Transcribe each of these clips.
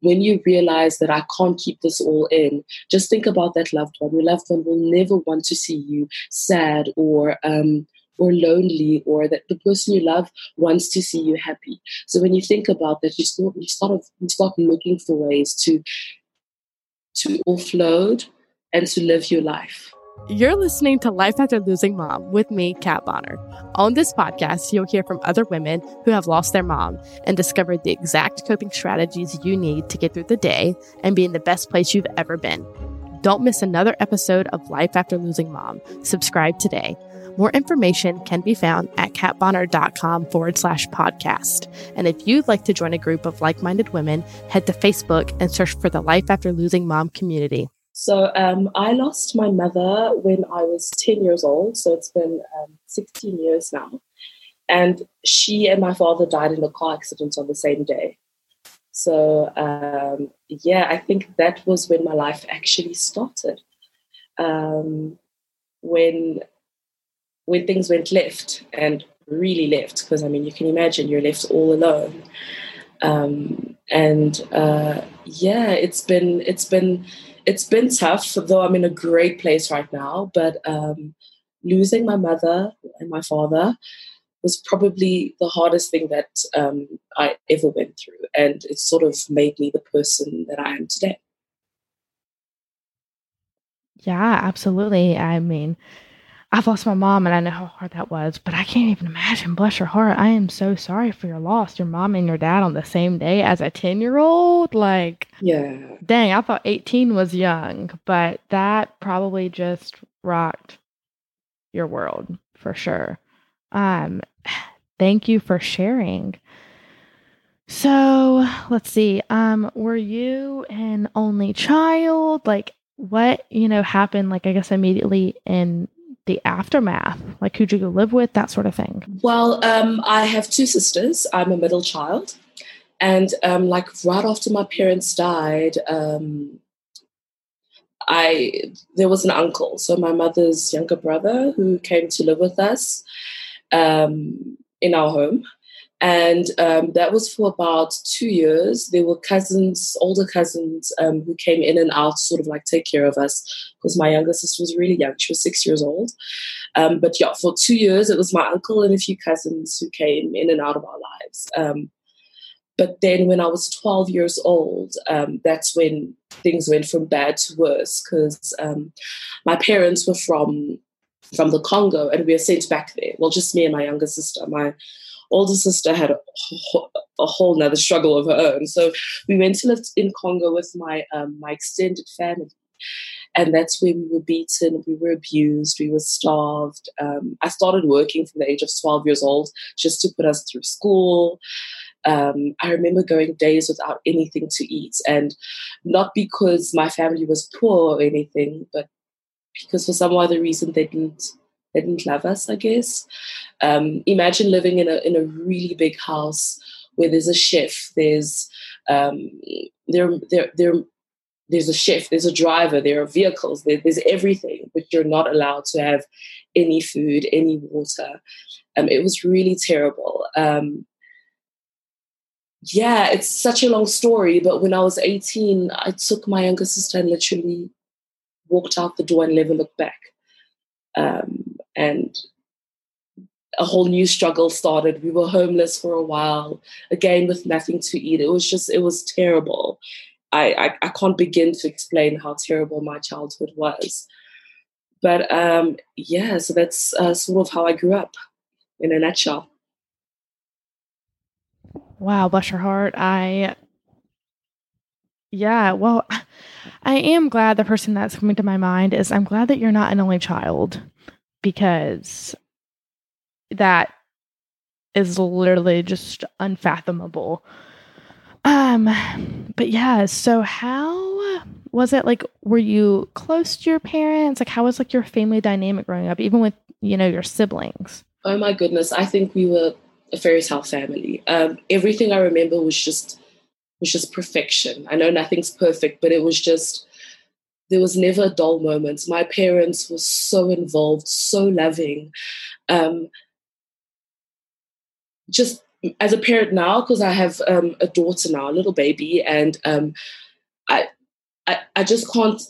when you realize that I can't keep this all in, just think about that loved one. Your loved one will never want to see you sad or um, or lonely, or that the person you love wants to see you happy. So when you think about that, you start you start you start looking for ways to to offload and to live your life. You're listening to Life After Losing Mom with me, Kat Bonner. On this podcast, you'll hear from other women who have lost their mom and discovered the exact coping strategies you need to get through the day and be in the best place you've ever been. Don't miss another episode of Life After Losing Mom. Subscribe today. More information can be found at katbonner.com forward slash podcast. And if you'd like to join a group of like minded women, head to Facebook and search for the Life After Losing Mom community. So um, I lost my mother when I was 10 years old. So it's been um, 16 years now. And she and my father died in a car accident on the same day. So um, yeah, I think that was when my life actually started. Um, when when things went left and really left, because I mean, you can imagine you're left all alone. Um, and uh, yeah, it's been it's been it's been tough, though I'm in a great place right now. But um, losing my mother and my father was probably the hardest thing that um, I ever went through. And it sort of made me the person that I am today. Yeah, absolutely. I mean, I've lost my mom and I know how hard that was, but I can't even imagine. Bless your heart. I am so sorry for your loss. Your mom and your dad on the same day as a 10 year old. Like, yeah. Dang, I thought 18 was young, but that probably just rocked your world for sure. Um, thank you for sharing. So let's see. Um, were you an only child? Like, what you know happened? Like, I guess immediately in the aftermath? Like, who'd you go live with? That sort of thing. Well, um, I have two sisters. I'm a middle child. And um, like right after my parents died, um, I there was an uncle, so my mother's younger brother, who came to live with us um, in our home and um, that was for about two years. There were cousins, older cousins, um, who came in and out, to sort of like take care of us, because my younger sister was really young; she was six years old. Um, but yeah, for two years, it was my uncle and a few cousins who came in and out of our lives. Um, but then, when I was twelve years old, um, that's when things went from bad to worse, because um, my parents were from from the Congo, and we were sent back there. Well, just me and my younger sister. My older sister had a, a whole nother struggle of her own. So we went to live in Congo with my um, my extended family. And that's where we were beaten, we were abused, we were starved. Um, I started working from the age of 12 years old just to put us through school. Um, I remember going days without anything to eat, and not because my family was poor or anything, but because for some other reason they didn't didn't love us, I guess. Um, imagine living in a in a really big house where there's a chef, there's um, there there there there's a chef, there's a driver, there are vehicles, there, there's everything, but you're not allowed to have any food, any water. Um, it was really terrible. Um, yeah, it's such a long story, but when I was 18, I took my younger sister and literally walked out the door and never looked back. Um, and a whole new struggle started. We were homeless for a while, again with nothing to eat. It was just, it was terrible. I, I, I can't begin to explain how terrible my childhood was. But um, yeah, so that's uh, sort of how I grew up in a nutshell. Wow, bless your heart. I, yeah, well, I am glad the person that's coming to my mind is I'm glad that you're not an only child because that is literally just unfathomable. Um, but yeah, so how was it like were you close to your parents? Like how was like your family dynamic growing up, even with, you know, your siblings? Oh my goodness. I think we were a fairy tale family. Um, everything I remember was just was just perfection. I know nothing's perfect, but it was just there was never a dull moment. My parents were so involved, so loving. Um, just as a parent now, because I have um, a daughter now, a little baby, and um, I, I, I just can't.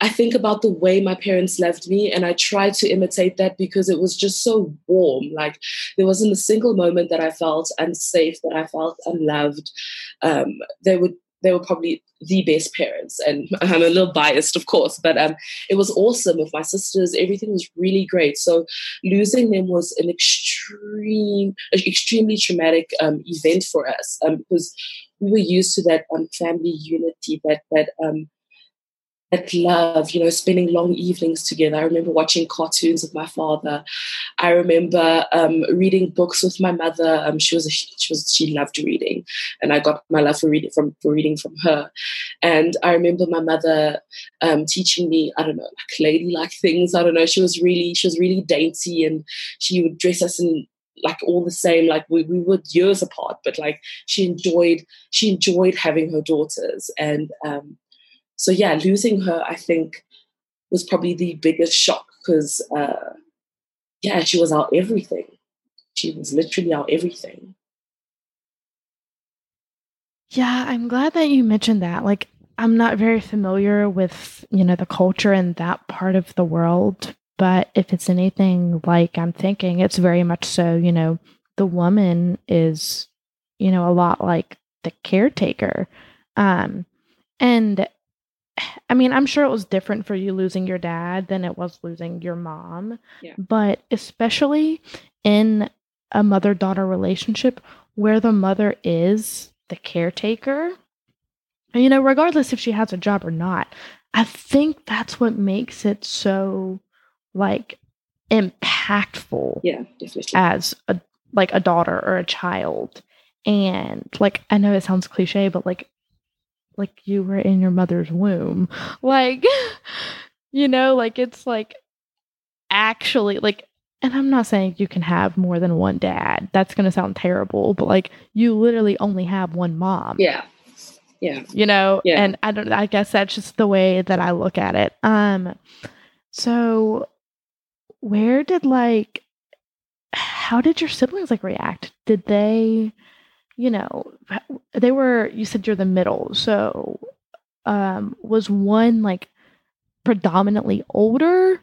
I think about the way my parents loved me, and I try to imitate that because it was just so warm. Like there wasn't a single moment that I felt unsafe, that I felt unloved. Um, they would they were probably the best parents. And I'm a little biased, of course, but um, it was awesome with my sisters. Everything was really great. So losing them was an extreme, extremely traumatic um, event for us um, because we were used to that um, family unity, that that um, that love, you know, spending long evenings together. I remember watching cartoons with my father. I remember um, reading books with my mother. Um, she was a, she was she loved reading, and I got my love for reading from for reading from her. And I remember my mother um, teaching me I don't know like ladylike things. I don't know. She was really she was really dainty, and she would dress us in like all the same like we, we were years apart but like she enjoyed she enjoyed having her daughters and um so yeah, losing her, I think, was probably the biggest shock because uh, yeah, she was our everything. She was literally our everything. Yeah, I'm glad that you mentioned that. Like, I'm not very familiar with, you know, the culture in that part of the world, but if it's anything like I'm thinking, it's very much so, you know, the woman is, you know, a lot like the caretaker. Um, and I mean, I'm sure it was different for you losing your dad than it was losing your mom. Yeah. But especially in a mother daughter relationship where the mother is the caretaker, and, you know, regardless if she has a job or not, I think that's what makes it so like impactful. Yeah, definitely. As a like a daughter or a child. And like I know it sounds cliche, but like like you were in your mother's womb. Like, you know, like it's like actually like and I'm not saying you can have more than one dad. That's going to sound terrible, but like you literally only have one mom. Yeah. Yeah. You know, yeah. and I don't I guess that's just the way that I look at it. Um so where did like how did your siblings like react? Did they you know, they were, you said you're the middle. So, um, was one like predominantly older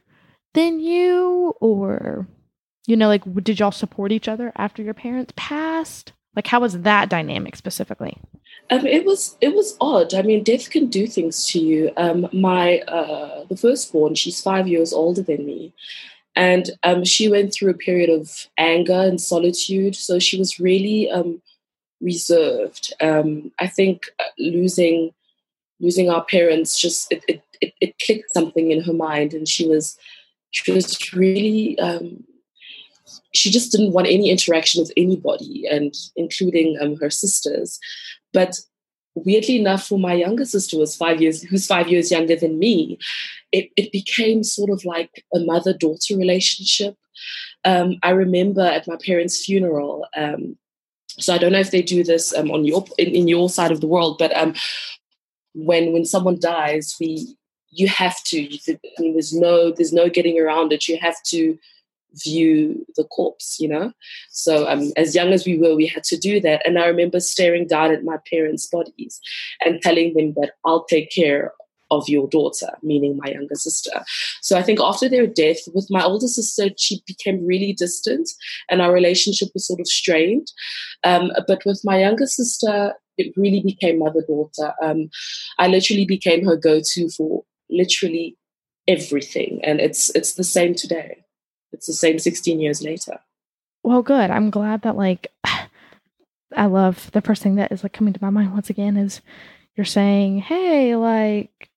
than you or, you know, like, did y'all support each other after your parents passed? Like, how was that dynamic specifically? Um, it was it was odd. I mean, death can do things to you. Um, my uh, the firstborn, she's five years older than me, and um, she went through a period of anger and solitude. So she was really um, reserved. Um, I think uh, losing losing our parents just it, it, it, it, clicked something in her mind, and she was she was really um, she just didn't want any interaction with anybody, and including um, her sisters. But weirdly enough, for my younger sister, was five years who's five years younger than me, it, it became sort of like a mother daughter relationship. Um, I remember at my parents' funeral, um, so I don't know if they do this um, on your in, in, your side of the world, but um, when when someone dies, we you have to. I mean, there's no there's no getting around it. You have to view the corpse, you know. So um, as young as we were, we had to do that. And I remember staring down at my parents' bodies and telling them that I'll take care of your daughter, meaning my younger sister. So I think after their death, with my older sister, she became really distant and our relationship was sort of strained. Um, but with my younger sister, it really became mother daughter. Um, I literally became her go to for literally everything. And it's it's the same today. It's the same 16 years later. Well, good. I'm glad that like I love the first thing that is like coming to my mind once again is you're saying, hey, like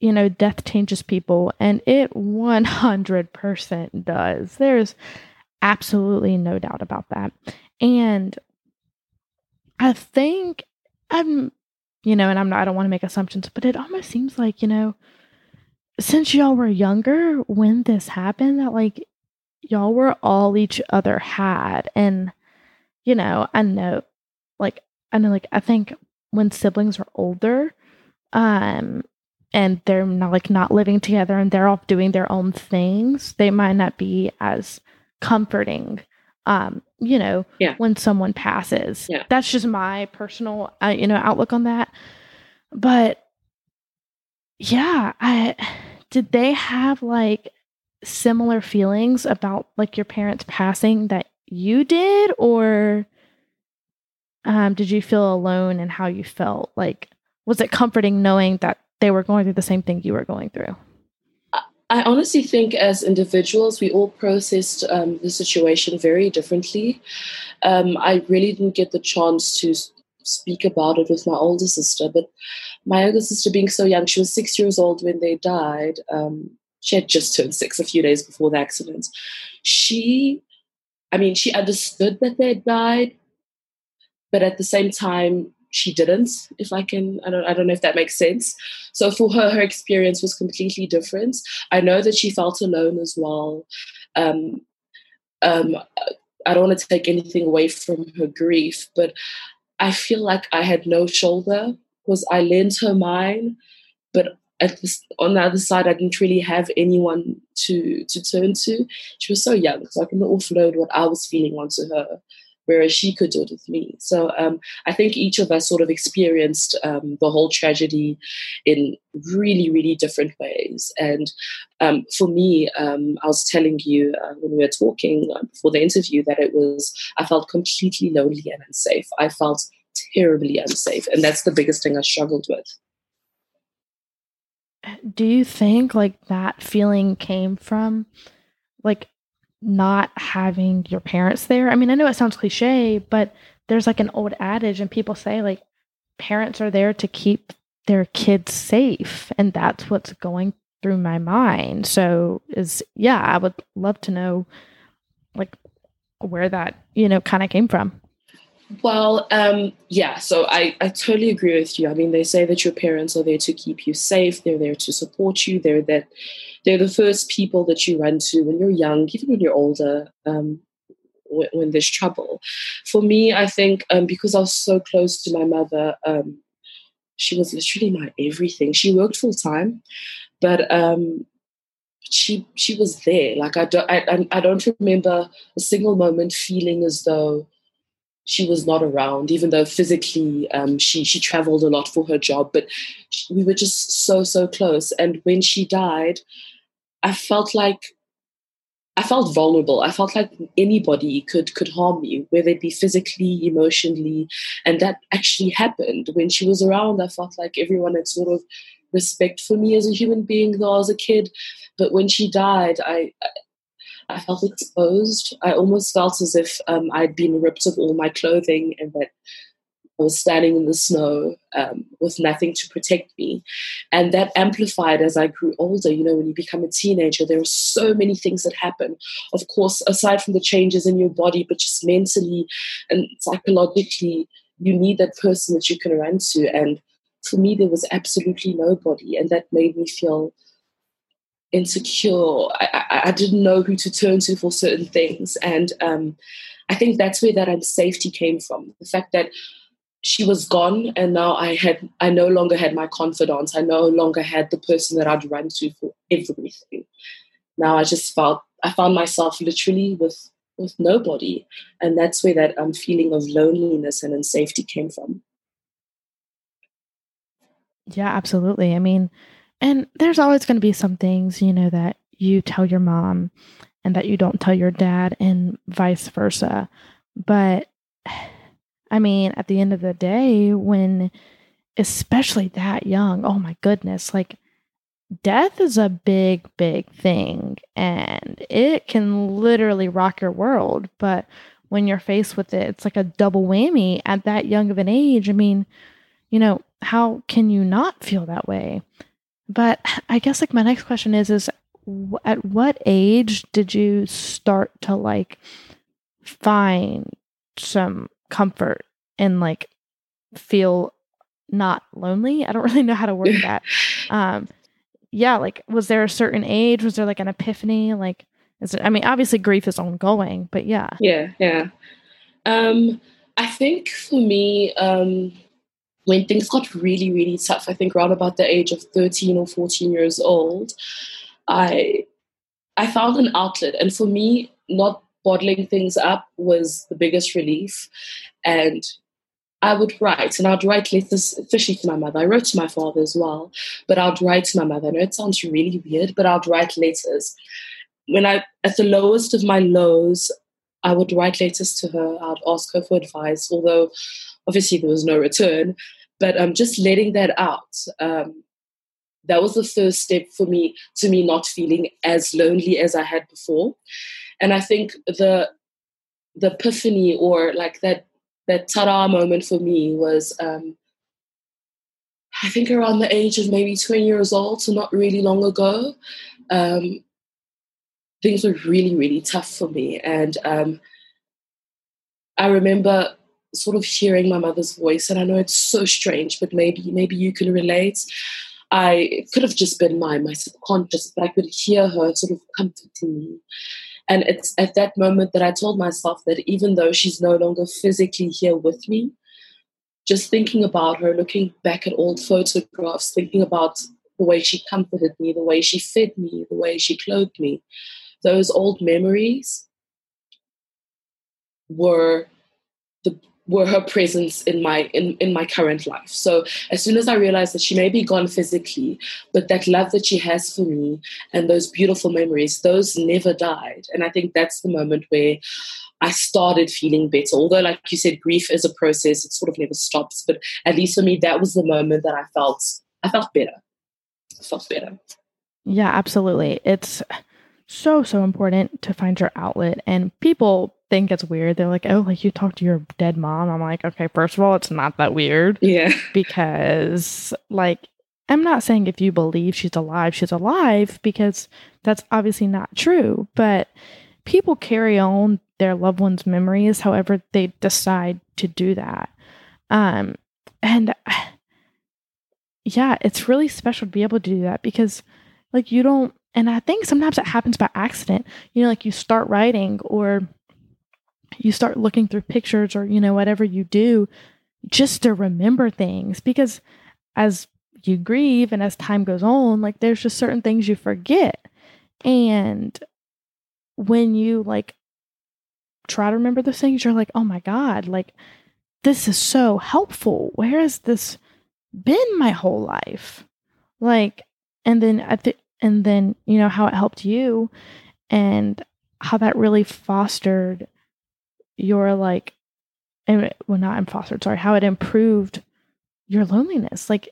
you know, death changes people, and it 100% does. There's absolutely no doubt about that. And I think I'm, you know, and I'm not, I don't want to make assumptions, but it almost seems like, you know, since y'all were younger when this happened, that like y'all were all each other had. And, you know, I know, like, I know, like, I think when siblings are older, um, and they're not like not living together and they're off doing their own things, they might not be as comforting Um, you know, yeah. when someone passes. Yeah. That's just my personal, uh, you know, outlook on that. But yeah, I did they have like similar feelings about like your parents passing that you did or um, did you feel alone and how you felt like was it comforting knowing that they were going through the same thing you were going through I honestly think as individuals, we all processed um, the situation very differently. Um, I really didn't get the chance to speak about it with my older sister, but my younger sister, being so young, she was six years old when they died. Um, she had just turned six a few days before the accident. She, I mean, she understood that they died, but at the same time, she didn't if i can i don't i don't know if that makes sense. So for her her experience was completely different. I know that she felt alone as well. Um um i don't want to take anything away from her grief but i feel like i had no shoulder because i lent her mine but at this, on the other side i didn't really have anyone to to turn to. She was so young so i couldn't offload what i was feeling onto her whereas she could do it with me. So um, I think each of us sort of experienced um, the whole tragedy in really, really different ways. And um, for me, um, I was telling you uh, when we were talking uh, before the interview that it was, I felt completely lonely and unsafe. I felt terribly unsafe. And that's the biggest thing I struggled with. Do you think like that feeling came from like not having your parents there. I mean, I know it sounds cliche, but there's like an old adage, and people say like parents are there to keep their kids safe, and that's what's going through my mind. So, is yeah, I would love to know like where that you know kind of came from. Well, um, yeah, so I, I totally agree with you. I mean, they say that your parents are there to keep you safe, they're there to support you, they're that they're the first people that you run to when you're young, even when you're older, um, when, when, there's trouble. For me, I think um, because I was so close to my mother, um, she was literally my everything. She worked full time, but um, she she was there. Like I don't I, I don't remember a single moment feeling as though she was not around, even though physically um, she she traveled a lot for her job. But she, we were just so so close. And when she died, I felt like I felt vulnerable. I felt like anybody could could harm me, whether it be physically, emotionally, and that actually happened when she was around. I felt like everyone had sort of respect for me as a human being, though I was a kid. But when she died, I I felt exposed. I almost felt as if um, I'd been ripped of all my clothing and that I was standing in the snow um, with nothing to protect me. And that amplified as I grew older. You know, when you become a teenager, there are so many things that happen. Of course, aside from the changes in your body, but just mentally and psychologically, you need that person that you can run to. And for me, there was absolutely nobody. And that made me feel insecure. I, I, I didn't know who to turn to for certain things. And um, I think that's where that unsafety came from. The fact that she was gone and now I had I no longer had my confidant. I no longer had the person that I'd run to for everything. Now I just felt I found myself literally with with nobody. And that's where that um, feeling of loneliness and unsafety came from. Yeah, absolutely. I mean, and there's always going to be some things, you know, that you tell your mom and that you don't tell your dad, and vice versa. But I mean, at the end of the day, when especially that young, oh my goodness, like death is a big, big thing and it can literally rock your world. But when you're faced with it, it's like a double whammy at that young of an age. I mean, you know, how can you not feel that way? But I guess like my next question is is at what age did you start to like find some comfort and like feel not lonely? I don't really know how to word that. Um yeah, like was there a certain age? Was there like an epiphany? Like is it I mean obviously grief is ongoing, but yeah. Yeah, yeah. Um I think for me, um when things got really, really tough, I think around about the age of 13 or 14 years old, I I found an outlet. And for me, not bottling things up was the biggest relief. And I would write, and I'd write letters, especially to my mother. I wrote to my father as well, but I'd write to my mother. I know it sounds really weird, but I'd write letters. When I, at the lowest of my lows, I would write letters to her. I'd ask her for advice, although obviously there was no return. But um, just letting that out, um, that was the first step for me to me not feeling as lonely as I had before. And I think the the epiphany or like that that ta-da moment for me was um, I think around the age of maybe 20 years old, so not really long ago. Um, things were really, really tough for me. And um, I remember sort of hearing my mother's voice, and I know it's so strange, but maybe maybe you can relate. I could have just been my my subconscious, but I could hear her sort of comforting me. And it's at that moment that I told myself that even though she's no longer physically here with me, just thinking about her, looking back at old photographs, thinking about the way she comforted me, the way she fed me, the way she clothed me, those old memories were the were her presence in my in, in my current life. So as soon as I realized that she may be gone physically, but that love that she has for me and those beautiful memories, those never died. And I think that's the moment where I started feeling better. Although, like you said, grief is a process; it sort of never stops. But at least for me, that was the moment that I felt I felt better. I felt better. Yeah, absolutely. It's so so important to find your outlet, and people think it's weird. They're like, oh, like you talk to your dead mom. I'm like, okay, first of all, it's not that weird. Yeah. Because, like, I'm not saying if you believe she's alive, she's alive, because that's obviously not true. But people carry on their loved ones' memories however they decide to do that. Um, and yeah, it's really special to be able to do that because, like, you don't, and I think sometimes it happens by accident. You know, like you start writing or you start looking through pictures or, you know, whatever you do just to remember things because as you grieve and as time goes on, like there's just certain things you forget. And when you like try to remember those things, you're like, oh my God, like this is so helpful. Where has this been my whole life? Like, and then I think, and then, you know, how it helped you and how that really fostered your like well not fostered sorry how it improved your loneliness. Like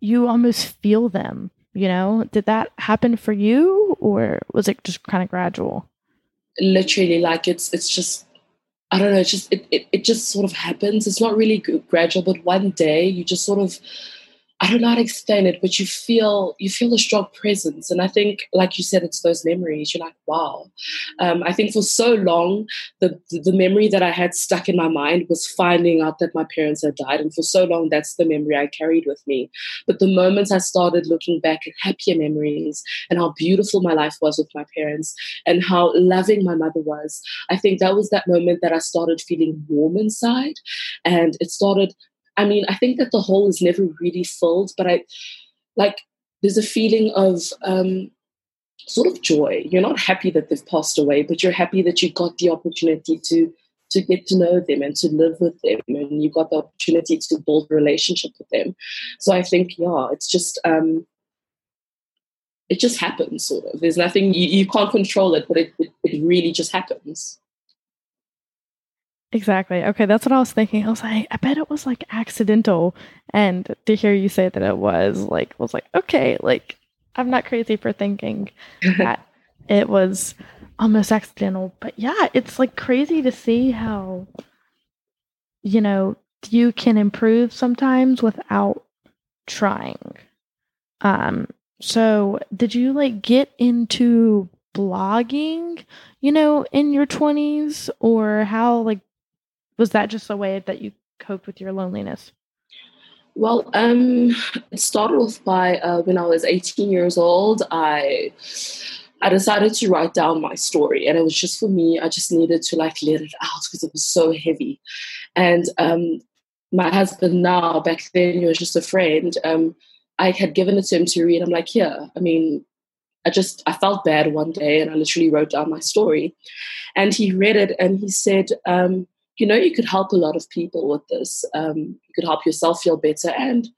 you almost feel them you know? Did that happen for you or was it just kind of gradual? Literally like it's it's just i don't know it's just it, it, it just sort of happens. It's not really gradual but one day you just sort of I don't know how to explain it, but you feel you feel a strong presence, and I think, like you said, it's those memories. You're like, wow. Um, I think for so long, the the memory that I had stuck in my mind was finding out that my parents had died, and for so long, that's the memory I carried with me. But the moment I started looking back at happier memories and how beautiful my life was with my parents and how loving my mother was, I think that was that moment that I started feeling warm inside, and it started I mean, I think that the hole is never really filled, but I like there's a feeling of um, sort of joy. You're not happy that they've passed away, but you're happy that you got the opportunity to to get to know them and to live with them, and you got the opportunity to build a relationship with them. So I think, yeah, it's just um, it just happens. Sort of. There's nothing you, you can't control it, but it, it, it really just happens. Exactly. Okay, that's what I was thinking. I was like, I bet it was like accidental. And to hear you say that it was like was like, okay, like I'm not crazy for thinking that it was almost accidental. But yeah, it's like crazy to see how you know, you can improve sometimes without trying. Um so did you like get into blogging, you know, in your 20s or how like was that just a way that you coped with your loneliness? Well, um, it started off by uh, when I was 18 years old. I I decided to write down my story, and it was just for me. I just needed to like let it out because it was so heavy. And um, my husband now, back then, he was just a friend. Um, I had given it to him to read. I'm like, here. I mean, I just I felt bad one day and I literally wrote down my story. And he read it and he said, um, you know, you could help a lot of people with this. Um, you could help yourself feel better and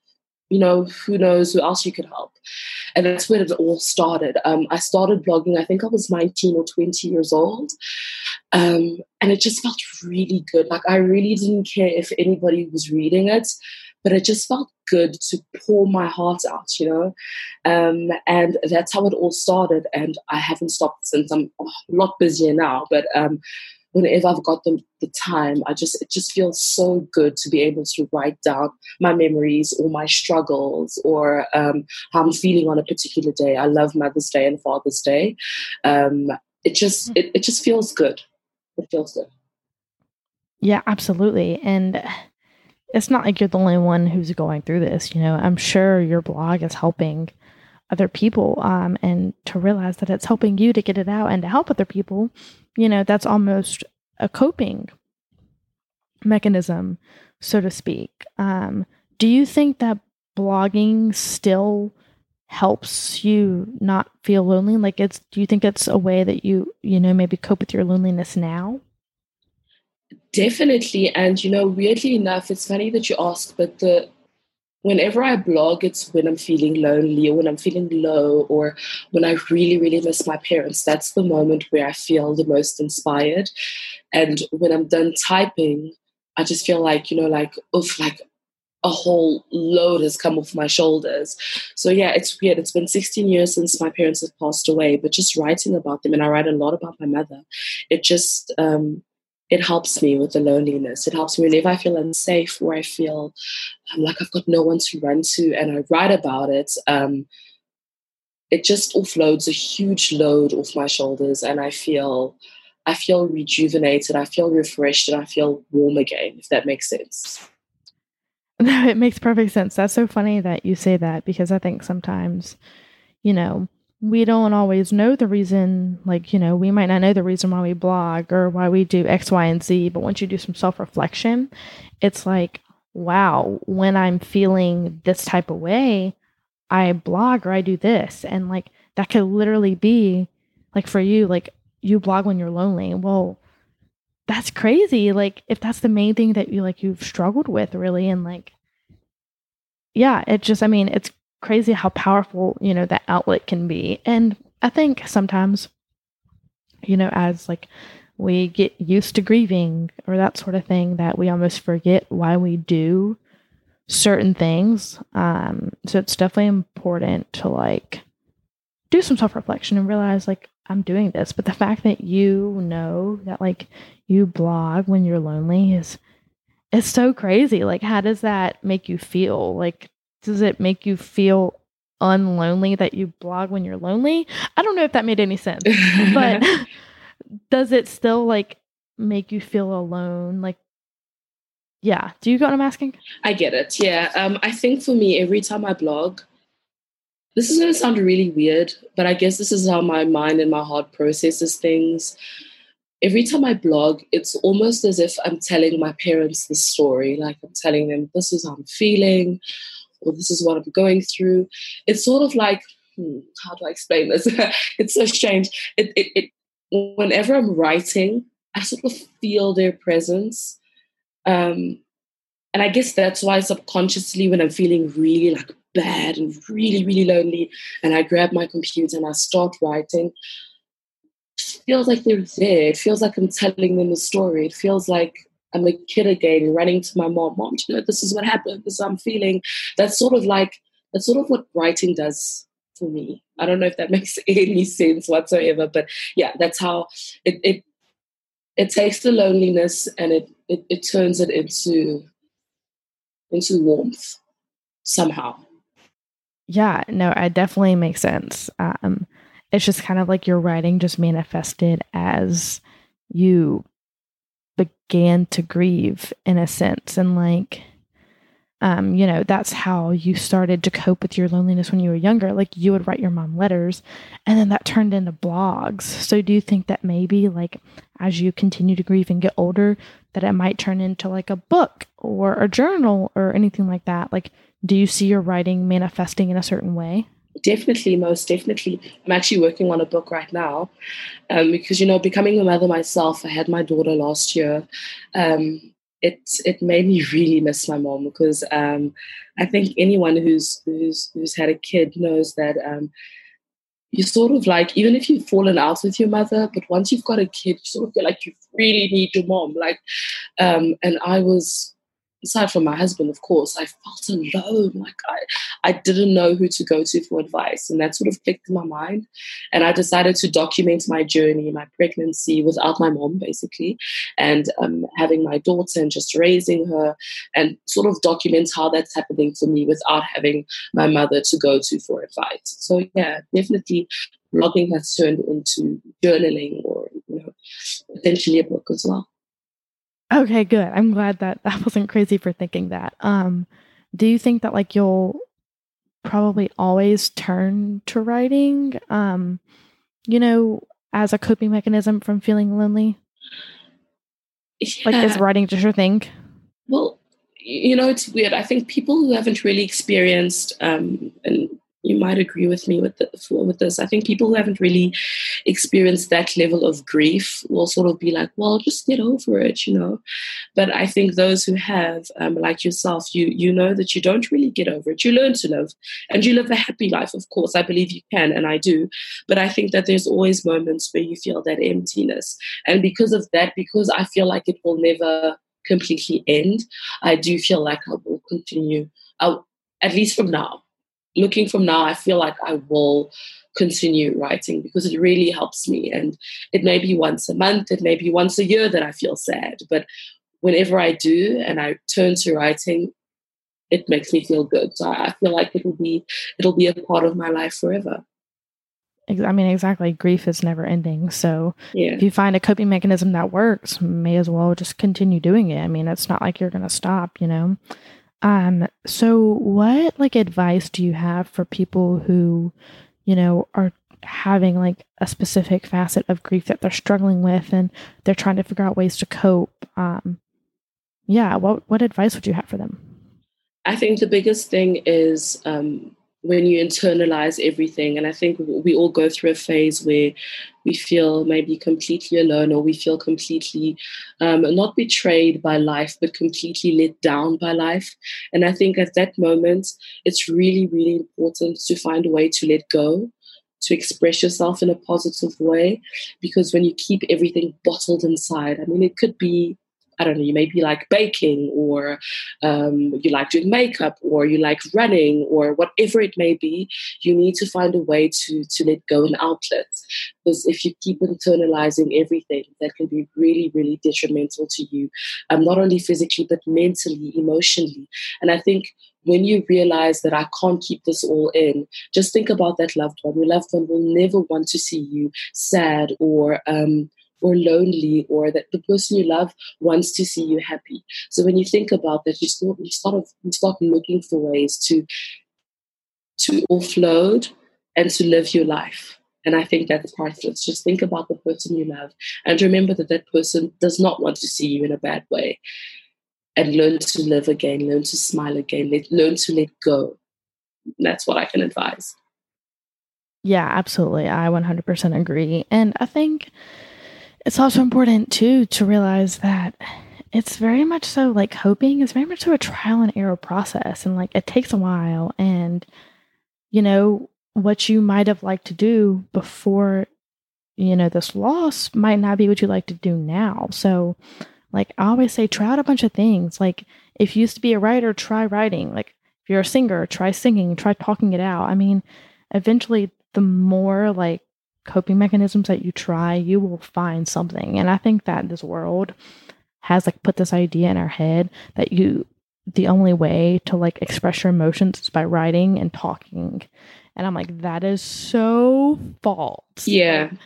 you know, who knows who else you could help. And that's where it all started. Um, I started blogging, I think I was 19 or 20 years old. Um, and it just felt really good. Like, I really didn't care if anybody was reading it, but it just felt good to pour my heart out, you know? Um, and that's how it all started. And I haven't stopped since. I'm a lot busier now, but um, whenever I've got the, the time, I just it just feels so good to be able to write down my memories or my struggles or um, how I'm feeling on a particular day. I love Mother's Day and Father's Day. Um, it just it, it just feels good. It feels good. Yeah, absolutely. And it's not like you're the only one who's going through this. You know, I'm sure your blog is helping other people um, and to realize that it's helping you to get it out and to help other people you know, that's almost a coping mechanism, so to speak. Um, do you think that blogging still helps you not feel lonely? Like, it's, do you think it's a way that you, you know, maybe cope with your loneliness now? Definitely. And, you know, weirdly enough, it's funny that you ask, but the, whenever I blog, it's when I'm feeling lonely or when I'm feeling low or when I really, really miss my parents. That's the moment where I feel the most inspired. And when I'm done typing, I just feel like, you know, like, oof, like a whole load has come off my shoulders. So yeah, it's weird. It's been 16 years since my parents have passed away, but just writing about them, and I write a lot about my mother, it just um, it helps me with the loneliness. It helps me whenever I feel unsafe or I feel um, like I've got no one to run to and I write about it. Um, it just offloads a huge load off my shoulders and I feel I feel rejuvenated, I feel refreshed, and I feel warm again, if that makes sense. No, it makes perfect sense. That's so funny that you say that because I think sometimes, you know, we don't always know the reason like you know we might not know the reason why we blog or why we do x y and z but once you do some self-reflection it's like wow when i'm feeling this type of way i blog or i do this. And like that could literally be like for you like you blog when you're lonely. Well that's crazy. Like if that's the main thing that you like you've struggled with really and like yeah it just i mean it's crazy how powerful, you know, that outlet can be. And I think sometimes, you know, as like we get used to grieving or that sort of thing, that we almost forget why we do certain things. Um, so it's definitely important to like do some self reflection and realize like I'm doing this. But the fact that you know that like you blog when you're lonely is it's so crazy. Like how does that make you feel? Like does it make you feel unlonely that you blog when you're lonely? I don't know if that made any sense, but does it still like make you feel alone? Like, yeah. Do you get what I'm asking? I get it. Yeah. Um, I think for me, every time I blog, this is going to sound really weird, but I guess this is how my mind and my heart processes things. Every time I blog, it's almost as if I'm telling my parents the story. Like I'm telling them, this is how I'm feeling or this is what I'm going through. It's sort of like, hmm, how do I explain this? it's so strange. It, it, it, whenever I'm writing, I sort of feel their presence. Um, and I guess that's why subconsciously, when I'm feeling really like bad and really, really lonely, and I grab my computer and I start writing, it feels like they're there. It feels like I'm telling them a story. It feels like I'm a kid again, running to my mom, mom, you know, this is what happened, this is I'm feeling. That's sort of like, that's sort of what writing does for me. I don't know if that makes any sense whatsoever, but yeah, that's how it, it, it takes the loneliness and it, it, it turns it into, into warmth somehow. Yeah, no, it definitely makes sense. Um, it's just kind of like your writing just manifested as you began to grieve in a sense and like um, you know, that's how you started to cope with your loneliness when you were younger. Like you would write your mom letters and then that turned into blogs. So do you think that maybe like as you continue to grieve and get older, that it might turn into like a book or a journal or anything like that? Like, do you see your writing manifesting in a certain way? Definitely, most definitely. I'm actually working on a book right now um, because, you know, becoming a mother myself, I had my daughter last year. Um, it it made me really miss my mom because um, I think anyone who's who's who's had a kid knows that um, you sort of like even if you've fallen out with your mother, but once you've got a kid, you sort of feel like you really need your mom. Like, um, and I was aside from my husband, of course, I felt alone. Like I, I didn't know who to go to for advice. And that sort of clicked in my mind. And I decided to document my journey, my pregnancy without my mom, basically, and um, having my daughter and just raising her and sort of document how that's happening for me without having my mother to go to for advice. So yeah, definitely blogging has turned into journaling or, you know, potentially a book as well. Okay, good. I'm glad that that wasn't crazy for thinking that. Um, do you think that like you'll probably always turn to writing, um, you know, as a coping mechanism from feeling lonely? Yeah. Like, is writing just your thing? Well, you know, it's weird. I think people who haven't really experienced, um, and you might agree with me with, the, with this. I think people who haven't really experienced that level of grief will sort of be like, well, just get over it, you know. But I think those who have, um, like yourself, you you know that you don't really get over it. You learn to live, and you live a happy life. Of course, I believe you can, and I do. But I think that there's always moments where you feel that emptiness, and because of that, because I feel like it will never completely end, I do feel like I will continue. I'll, at least from now looking from now, I feel like I will continue writing because it really helps me. And it may be once a month, it may be once a year that I feel sad. But whenever I do and I turn to writing, it makes me feel good. So I feel like it'll be it'll be a part of my life forever. I mean, exactly. Grief is never ending. So yeah. if you find a coping mechanism that works, may as well just continue doing it. I mean, it's not like you're going to stop, you know? Um, so what like advice do you have for people who, you know, are having like a specific facet of grief that they're struggling with and they're trying to figure out ways to cope? Um, yeah, what what advice would you have for them? I think the biggest thing is um, when you internalize everything. And I think we all go through a phase where we feel maybe completely alone or we feel completely um, not betrayed by life, but completely let down by life. And I think at that moment, it's really, really important to find a way to let go. To express yourself in a positive way, because when you keep everything bottled inside, I mean, it could be I don't know, you may be like baking or um, you like doing makeup or you like running or whatever it may be, you need to find a way to, to let go an outlet. Because if you keep internalizing everything, that can be really, really detrimental to you, um, not only physically, but mentally, emotionally. And I think when you realize that I can't keep this all in, just think about that loved one. Your loved one will never want to see you sad or um, or lonely or that the person you love wants to see you happy. So when you think about that, you start you start you start looking for ways to to offload and to live your life. And I think that's priceless. Just think about the person you love and remember that that person does not want to see you in a bad way. And learn to live again, learn to smile again, let, learn to let go. That's what I can advise. Yeah, absolutely. I 100% agree. And I think it's also important too to realize that it's very much so like hoping is very much so a trial and error process and like it takes a while and you know what you might have liked to do before you know this loss might not be what you like to do now. So like i always say try out a bunch of things. Like if you used to be a writer try writing. Like if you're a singer try singing try talking it out. I mean eventually the more like coping mechanisms that you try, you will find something. And I think that this world has like put this idea in our head that you the only way to like express your emotions is by writing and talking. And I'm like, that is so false. Yeah. Like,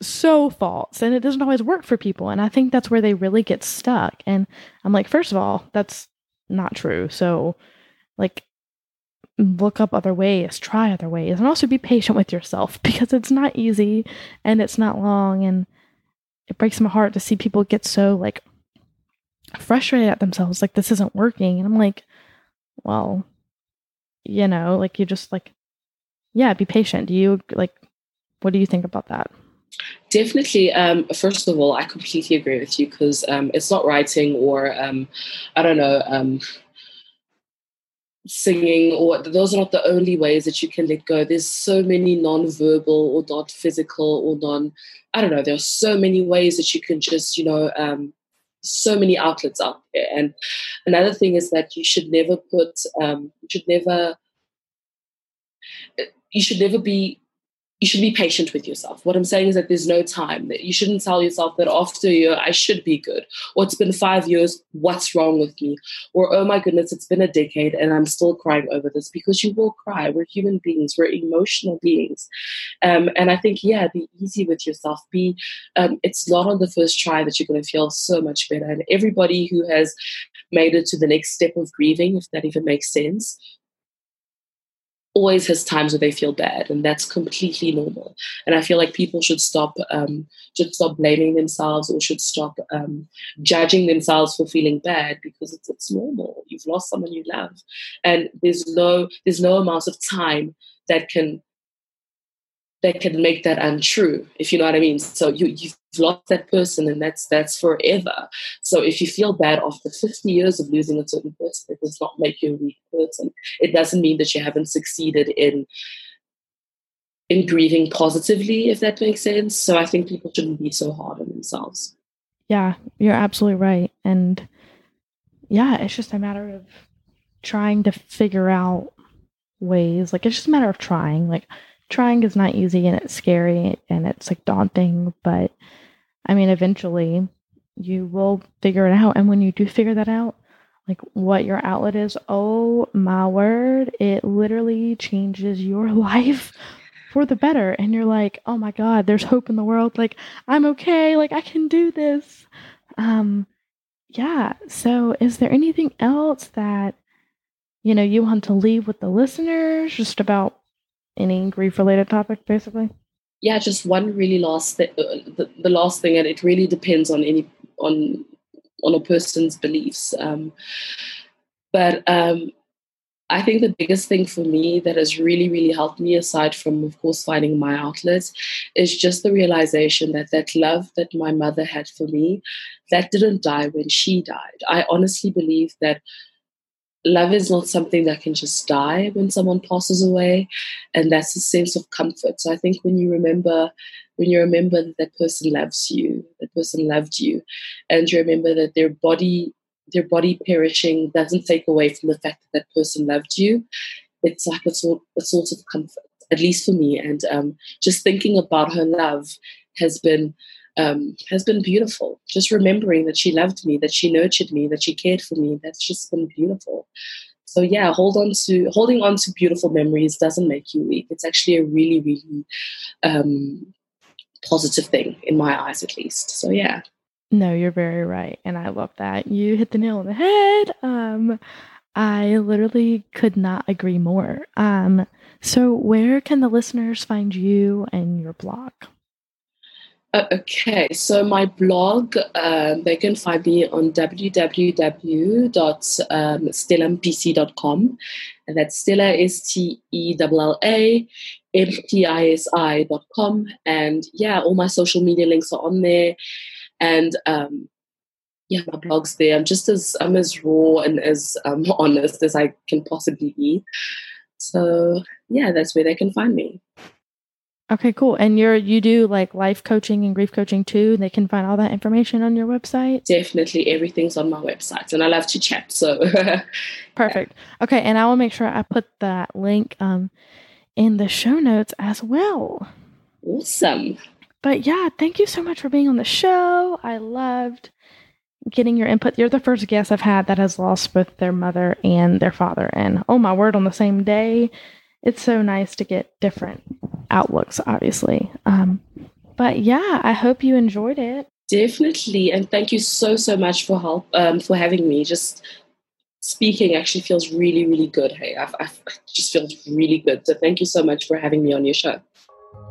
so false. And it doesn't always work for people. And I think that's where they really get stuck. And I'm like, first of all, that's not true. So, like, look up other ways, try other ways, and also be patient with yourself because it's not easy and it's not long. And it breaks my heart to see people get so like frustrated at themselves, like this isn't working. And I'm like, well, you know, like you just like yeah, be patient. Do you like what do you think about that? Definitely. Um, first of all, I completely agree with you because um, it's not writing or um, I don't know um, singing or those are not the only ways that you can let go. There's so many non-verbal or not physical or non. I don't know. There are so many ways that you can just you know um, so many outlets out there. And another thing is that you should never put, um, you should never, you should never be you should be patient with yourself. What I'm saying is that there's no time. That you shouldn't tell yourself that after a year I should be good, or it's been five years, what's wrong with me, or oh my goodness, it's been a decade and I'm still crying over this because you will cry. We're human beings. We're emotional beings, um, and I think yeah, be easy with yourself. Be um, it's not on the first try that you're going to feel so much better. And everybody who has made it to the next step of grieving, if that even makes sense, always has times where they feel bad and that's completely normal. And i feel like people should stop um, should stop blaming themselves or should stop um, judging themselves for feeling bad because it's, it's normal. You've lost someone you love. And there's no there's no amount of time that can that can make that untrue, if you know what I mean. So you you've lost that person and that's that's forever. So if you feel bad after 50 years of losing a certain person, it does not make you a weak person. It doesn't mean that you haven't succeeded in in grieving positively, if that makes sense. So I think people shouldn't be so hard on themselves. Yeah, you're absolutely right. And yeah, it's just a matter of trying to figure out ways. Like it's just a matter of trying. Like trying is not easy and it's scary and it's like daunting, but I mean, eventually you will figure it out. And when you do figure that out, like what your outlet is, oh my word, it literally changes your life for the better. And you're like, oh my God, there's hope in the world. Like, I'm okay. Like, I can do this. Um, yeah. So, is there anything else that, you know, you want to leave with the listeners just about any grief related topic, basically? Yeah, just one really last th- uh, the, the last thing, and it really depends on any on on a person's beliefs. Um, but um, I think the biggest thing for me that has really, really helped me, aside from, of course, finding my outlets, is just the realization that that love that my mother had for me, that didn't die when she died. I honestly believe that love is not something that can just die when someone passes away and that's a sense of comfort. So i think when you remember when you remember that that person loves you that person loved you and you remember that their body their body perishing doesn't take away from the fact that that person loved you it's like a sort, a sort of comfort at least for me. And um, just thinking about her love has been um, has been beautiful. Just remembering that she loved me, that she nurtured me, that she cared for me. That's just been beautiful. So yeah, hold on to holding on to beautiful memories doesn't make you weak. It's actually a really, really um, positive thing in my eyes, at least. So yeah. No, you're very right, and I love that you hit the nail on the head. Um, I literally could not agree more. Um, so where can the listeners find you and your blog? Uh, okay, so my blog, uh, they can find me on www.stellampisi.com. And that's Stella, S T E L L A M P I S I.com. And yeah, all my social media links are on there. And um, yeah, my blog's there. I'm just as I'm as raw and as um, honest as I can possibly be. So yeah, that's where they can find me. Okay, cool. And you're you do like life coaching and grief coaching too. They can find all that information on your website. Definitely, everything's on my website, and I love to chat. So perfect. Okay, and I will make sure I put that link um in the show notes as well. Awesome. But yeah, thank you so much for being on the show. I loved getting your input. You're the first guest I've had that has lost both their mother and their father, and oh my word, on the same day it's so nice to get different outlooks, obviously. Um, but yeah, I hope you enjoyed it. Definitely, and thank you so so much for help um, for having me. Just speaking actually feels really really good. Hey, I, I just feels really good. So thank you so much for having me on your show.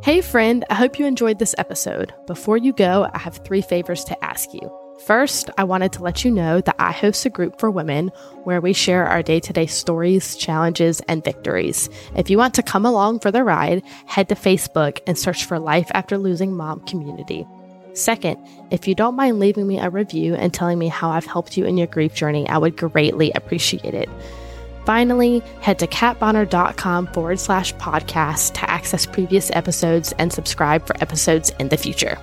Hey friend, I hope you enjoyed this episode. Before you go, I have three favors to ask you. First, I wanted to let you know that I host a group for women where we share our day to day stories, challenges, and victories. If you want to come along for the ride, head to Facebook and search for Life After Losing Mom Community. Second, if you don't mind leaving me a review and telling me how I've helped you in your grief journey, I would greatly appreciate it. Finally, head to katbonner.com forward slash podcast to access previous episodes and subscribe for episodes in the future.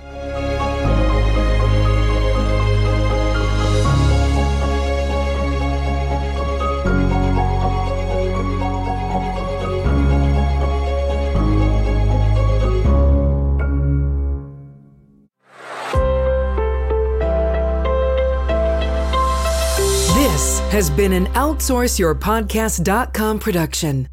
Has been an OutsourceYourPodcast.com production.